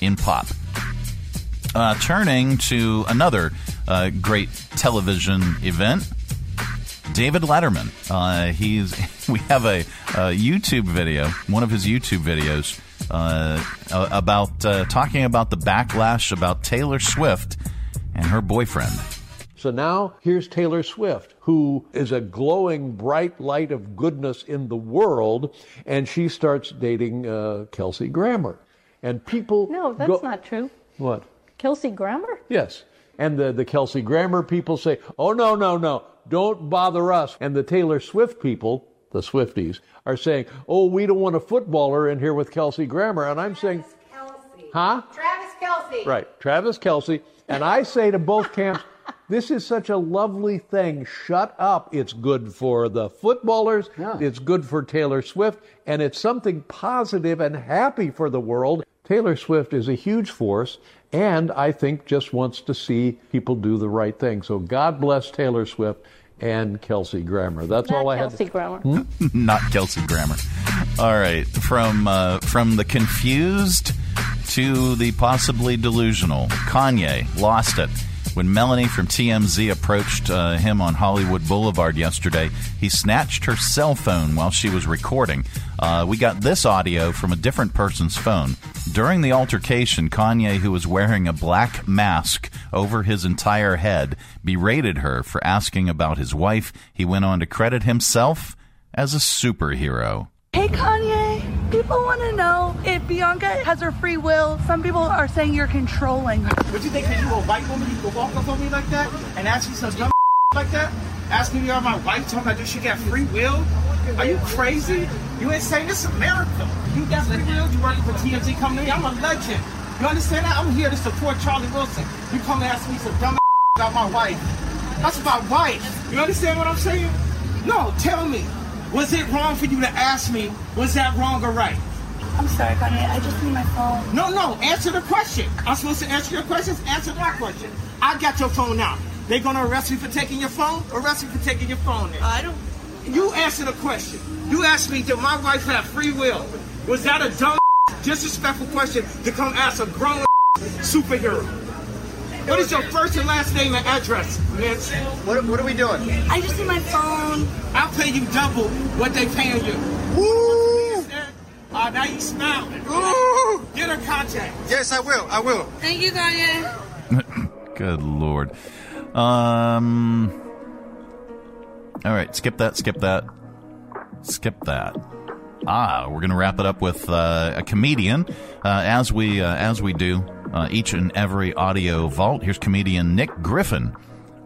in Pop. Uh, turning to another uh, great television event. David Letterman. Uh, he's we have a, a, YouTube video, one of his YouTube videos uh, about uh, talking about the backlash about Taylor Swift and her boyfriend. So now here's Taylor Swift, who is a glowing bright light of goodness in the world, and she starts dating uh, Kelsey Grammer, and people no, that's go- not true. What? Kelsey Grammer? Yes. And the, the Kelsey Grammer people say, oh, no, no, no, don't bother us. And the Taylor Swift people, the Swifties, are saying, oh, we don't want a footballer in here with Kelsey Grammer. And I'm Travis saying, Kelsey. huh? Travis Kelce. Right, Travis Kelce. And I say to both camps, this is such a lovely thing. Shut up. It's good for the footballers. Yeah. It's good for Taylor Swift. And it's something positive and happy for the world. Taylor Swift is a huge force and I think just wants to see people do the right thing. So God bless Taylor Swift and Kelsey Grammer. That's Not all I have. Kelsey had. Grammer. Not Kelsey Grammer. All right, from uh, from the confused to the possibly delusional, Kanye lost it When Melanie from TMZ approached uh, him on Hollywood Boulevard yesterday, he snatched her cell phone while she was recording. Uh, we got this audio from a different person's phone. During the altercation, Kanye, who was wearing a black mask over his entire head, berated her for asking about his wife. He went on to credit himself as a superhero. Hey Kanye, people want to know if Bianca has her free will. Some people are saying you're controlling. Would you think that you a white woman, you could walk up on me like that and ask me some dumb like that? Ask me about my wife, talking about she got free will? Are you crazy? You ain't saying this is America. You got free will, you working for TMZ company, I'm a legend. You understand that? I'm here to support Charlie Wilson. You come and ask me some dumb about my wife. That's my wife. You understand what I'm saying? No, tell me. Was it wrong for you to ask me, was that wrong or right? I'm sorry, Kanye. I just need my phone. No, no, answer the question. I'm supposed to answer your questions, answer that question. I got your phone now. They're gonna arrest me for taking your phone? Arrest me for taking your phone then. I don't You answer the question. You asked me, did my wife have free will? Was that a dumb disrespectful question to come ask a grown superhero? What is your first and last name and address, Mitch? What, what are we doing? I just need my phone. I'll pay you double what they paying you. Woo! Uh, now you smiling. Ooh! Get her contact. Yes, I will. I will. Thank you, Kanye. Good lord. Um. All right, skip that. Skip that. Skip that. Ah, we're gonna wrap it up with uh, a comedian, uh, as we uh, as we do uh, each and every audio vault. Here's comedian Nick Griffin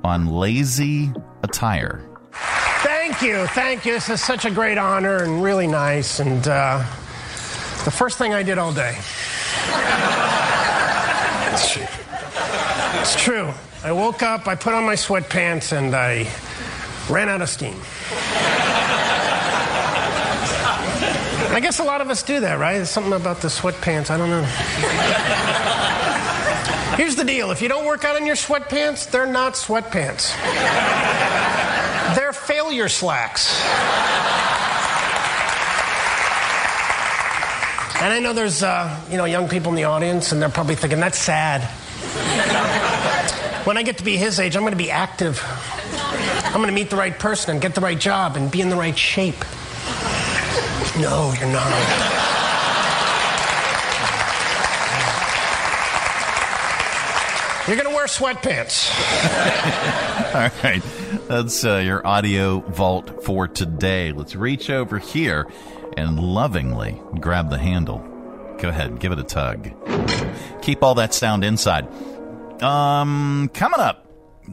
on lazy attire. Thank you, thank you. This is such a great honor and really nice. And uh, the first thing I did all day. it's, true. it's true. I woke up, I put on my sweatpants, and I ran out of steam. I guess a lot of us do that, right? There's something about the sweatpants. I don't know. Here's the deal if you don't work out in your sweatpants, they're not sweatpants, they're failure slacks. And I know there's, uh, you know, young people in the audience, and they're probably thinking, that's sad. when I get to be his age, I'm going to be active. I'm going to meet the right person and get the right job and be in the right shape. No, you're not. You're going to wear sweatpants. All right. That's uh, your audio vault for today. Let's reach over here and lovingly grab the handle. Go ahead, give it a tug. Keep all that sound inside. Um, coming up,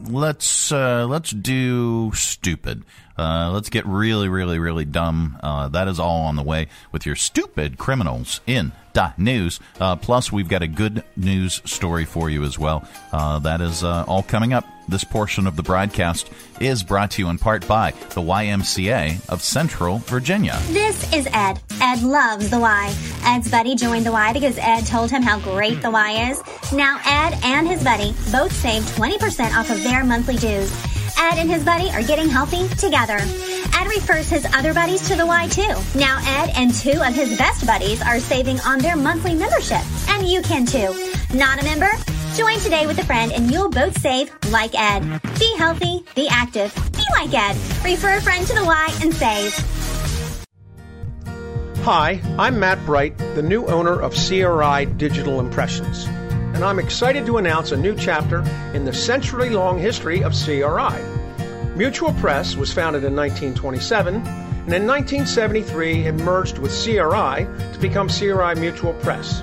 let's uh, let's do stupid. Uh, let's get really, really, really dumb. Uh, that is all on the way with your stupid criminals in dot news. Uh, plus, we've got a good news story for you as well. Uh, that is uh, all coming up. This portion of the broadcast is brought to you in part by the YMCA of Central Virginia. This is Ed. Ed loves the Y. Ed's buddy joined the Y because Ed told him how great the Y is. Now, Ed and his buddy both saved 20% off of their monthly dues. Ed and his buddy are getting healthy together. Ed refers his other buddies to the Y too. Now Ed and two of his best buddies are saving on their monthly membership. And you can too. Not a member? Join today with a friend and you'll both save like Ed. Be healthy, be active, be like Ed. Refer a friend to the Y and save. Hi, I'm Matt Bright, the new owner of CRI Digital Impressions, and I'm excited to announce a new chapter in the century long history of CRI. Mutual Press was founded in 1927, and in 1973 it merged with CRI to become CRI Mutual Press.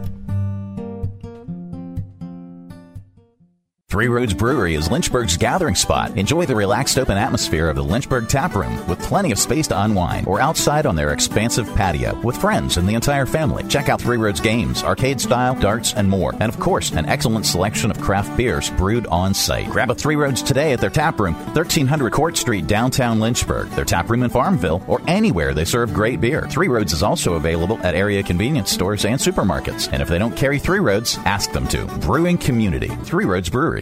Three Roads Brewery is Lynchburg's gathering spot. Enjoy the relaxed open atmosphere of the Lynchburg Tap Room with plenty of space to unwind or outside on their expansive patio with friends and the entire family. Check out Three Roads games, arcade style, darts, and more. And of course, an excellent selection of craft beers brewed on site. Grab a Three Roads today at their tap room, 1300 Court Street, downtown Lynchburg, their tap room in Farmville, or anywhere they serve great beer. Three Roads is also available at area convenience stores and supermarkets. And if they don't carry Three Roads, ask them to. Brewing Community, Three Roads Brewery.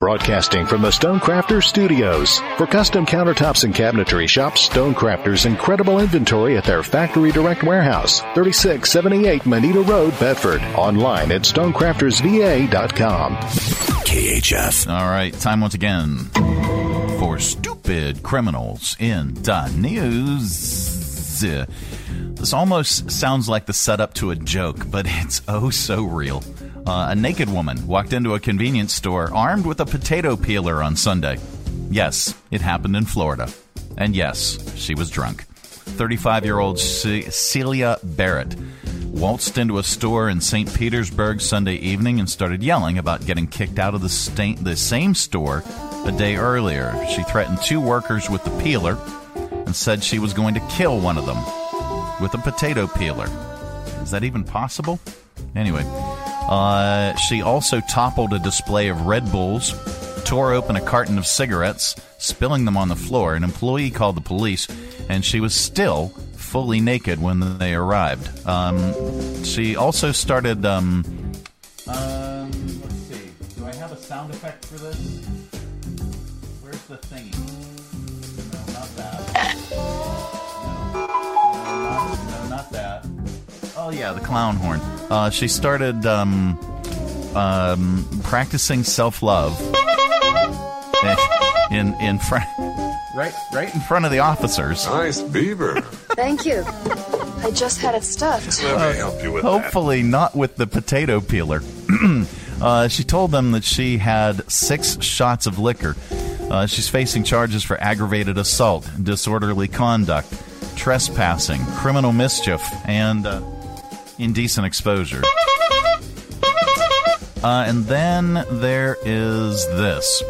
Broadcasting from the Stonecrafters Studios. For custom countertops and cabinetry, shop Stonecrafters' incredible inventory at their Factory Direct Warehouse, 3678 Moneta Road, Bedford. Online at stonecraftersva.com. KHF. All right, time once again for stupid criminals in the news. This almost sounds like the setup to a joke, but it's oh so real. Uh, a naked woman walked into a convenience store armed with a potato peeler on Sunday. Yes, it happened in Florida. And yes, she was drunk. 35 year old Celia Barrett waltzed into a store in St. Petersburg Sunday evening and started yelling about getting kicked out of the, sta- the same store a day earlier. She threatened two workers with the peeler and said she was going to kill one of them with a potato peeler. Is that even possible? Anyway, uh, she also toppled a display of Red Bulls, tore open a carton of cigarettes, spilling them on the floor. An employee called the police, and she was still fully naked when they arrived. Um, she also started. Um, um, Oh yeah, the clown horn. Uh, she started um, um, practicing self love in in front, right right in front of the officers. Nice beaver. Thank you. I just had it stuffed. Let me help you with Hopefully not with the potato peeler. uh, she told them that she had six shots of liquor. Uh, she's facing charges for aggravated assault, disorderly conduct, trespassing, criminal mischief, and uh, indecent exposure. Uh, and then there is this.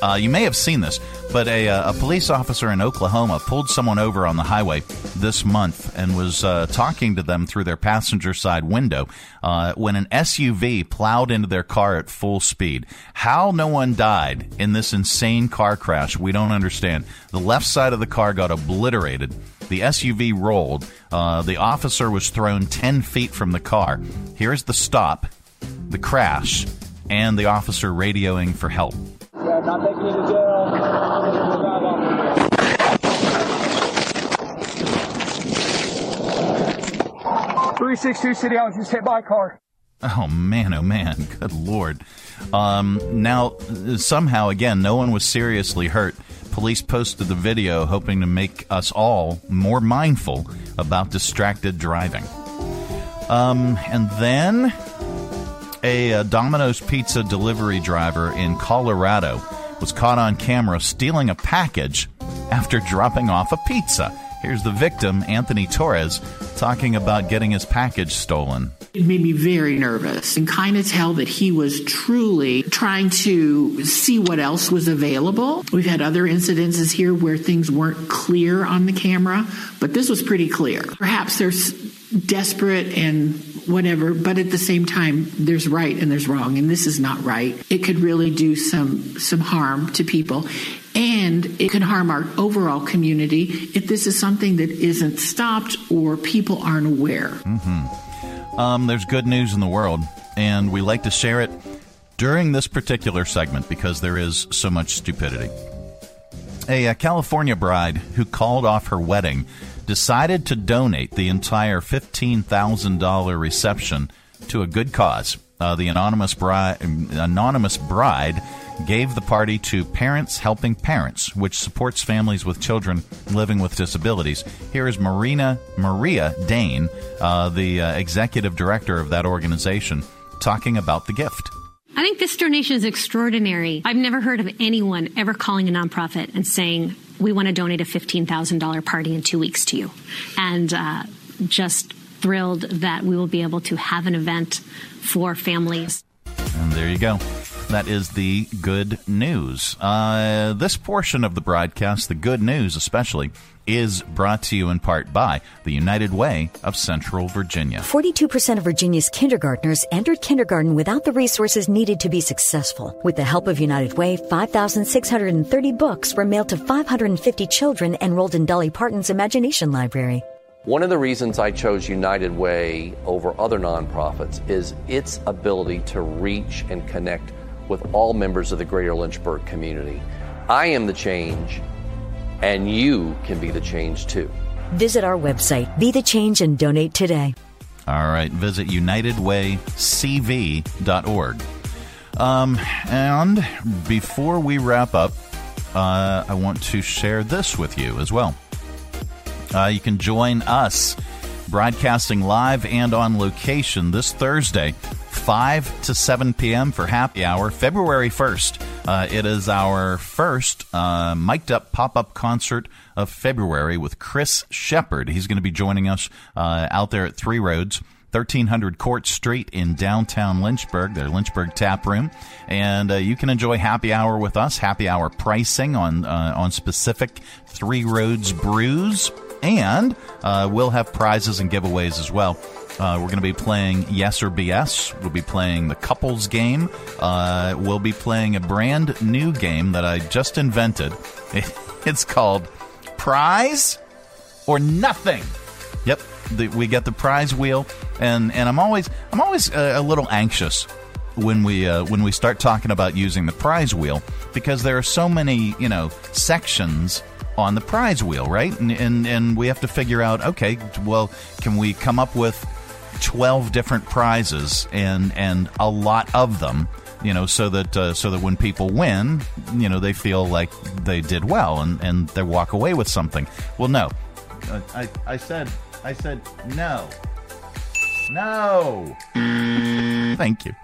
Uh, you may have seen this, but a, uh, a police officer in Oklahoma pulled someone over on the highway this month and was uh, talking to them through their passenger side window uh, when an SUV plowed into their car at full speed. How no one died in this insane car crash, we don't understand. The left side of the car got obliterated. The SUV rolled. Uh, the officer was thrown 10 feet from the car. Here's the stop, the crash, and the officer radioing for help. Yeah, not taking you to jail. 362 City, I was just hit by a car. Oh man, oh man, good lord. Um, now, somehow, again, no one was seriously hurt. Police posted the video hoping to make us all more mindful about distracted driving. Um, and then a, uh Domino's pizza delivery driver in Colorado was caught on camera stealing a package after dropping off a pizza. Here's the victim, Anthony Torres, talking about getting his package stolen. It made me very nervous and kind of tell that he was truly trying to see what else was available. We've had other incidences here where things weren't clear on the camera, but this was pretty clear. Perhaps there's desperate and whatever, but at the same time, there's right and there's wrong, and this is not right. It could really do some some harm to people, and it could harm our overall community if this is something that isn't stopped or people aren't aware. hmm Um, there's good news in the world, and we like to share it during this particular segment because there is so much stupidity. A, uh California bride who called off her wedding decided to donate the entire $15,000 reception to a good cause. Uh, the anonymous bride, anonymous bride gave the party to Parents Helping Parents, which supports families with children living with disabilities. Here is Marina Maria Dane, uh, the uh, executive director of that organization, talking about the gift. I think this donation is extraordinary. I've never heard of anyone ever calling a nonprofit and saying, we want to donate a $15,000 party in two weeks to you. And uh, just thrilled that we will be able to have an event for families. And there you go. That is the good news. Uh, this portion of the broadcast, the good news especially, is brought to you in part by the United Way of Central Virginia. 42% of Virginia's kindergartners entered kindergarten without the resources needed to be successful. With the help of United Way, 5,630 books were mailed to 550 children enrolled in Dolly Parton's Imagination Library. One of the reasons I chose United Way over other nonprofits is its ability to reach and connect with all members of the greater Lynchburg community. I am the change, and you can be the change too. Visit our website, Be the Change, and donate today. All right, visit UnitedWayCV.org. Um, and before we wrap up, uh, I want to share this with you as well. Uh, you can join us broadcasting live and on location this Thursday 5 to 7 p.m. for happy hour, February 1st. Uh, it is our first uh, mic'd up pop up concert of February with Chris Shepard. He's going to be joining us uh, out there at Three Roads. 1300 Court Street in downtown Lynchburg, their Lynchburg tap room, and uh, you can enjoy happy hour with us. Happy hour pricing on uh, on specific Three Roads brews, and uh, we'll have prizes and giveaways as well. Uh, we're going to be playing Yes or BS. We'll be playing the couples game. Uh, we'll be playing a brand new game that I just invented. It's called Prize or Nothing. Yep, the, we get the prize wheel, and and I'm always I'm always a, a little anxious when we uh, when we start talking about using the prize wheel because there are so many you know sections on the prize wheel, right? And, and and we have to figure out, okay, well, can we come up with 12 different prizes and and a lot of them you know so that uh, so that when people win you know they feel like they did well and and they walk away with something. Well no. I i said i said no. No. Thank you.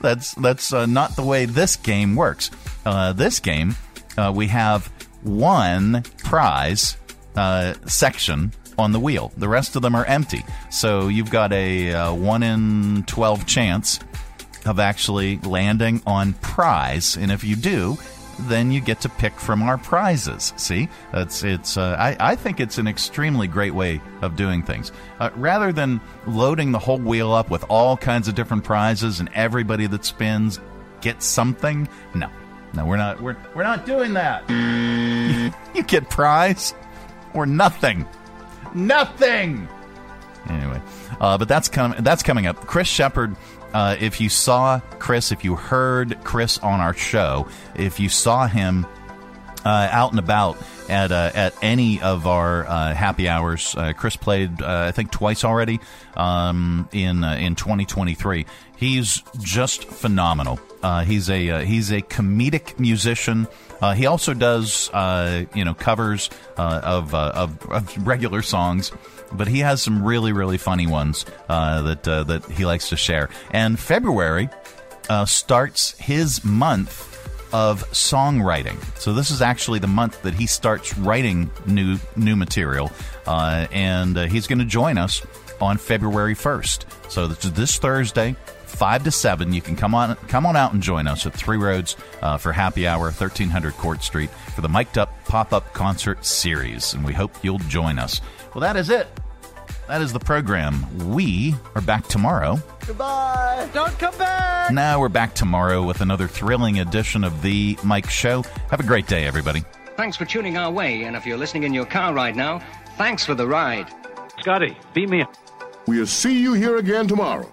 That's that's uh, not the way this game works. Uh, this game uh, we have one prize uh, section on the wheel. The rest of them are empty. So you've got a uh, 1 in 12 chance of actually landing on prize. And if you do, then you get to pick from our prizes. See, it's it's. Uh, I I think it's an extremely great way of doing things. Uh, rather than loading the whole wheel up with all kinds of different prizes and everybody that spins gets something. No, no, we're not. We're we're not doing that. you get prize or nothing nothing. Anyway, uh, but that's com- that's coming up. Chris Shepard. Uh, if you saw Chris, if you heard Chris on our show, if you saw him uh, out and about at uh, at any of our uh, happy hours. Uh, Chris played, uh, I think, twice already um, in uh, in 2023. He's just phenomenal. he's a he's a comedic musician. he also does you know covers of, of, of regular songs but he has some really really funny ones uh, that uh, that he likes to share. And February uh, starts his month of songwriting. So this is actually the month that he starts writing new new material, uh, and uh, he's going to join us on February first. So this Thursday. Five to seven, you can come on come on out and join us at Three Roads uh, for Happy Hour, thirteen hundred Court Street, for the Mic'd Up Pop Up Concert Series, and we hope you'll join us. Well, that is it. That is the program. We are back tomorrow. Goodbye. Don't come back. Now we're back tomorrow with another thrilling edition of The Mike Show. Have a great day, everybody. Thanks for tuning our way, and if you're listening in your car right now, thanks for the ride. Scotty, beat me up. We'll see you here again tomorrow.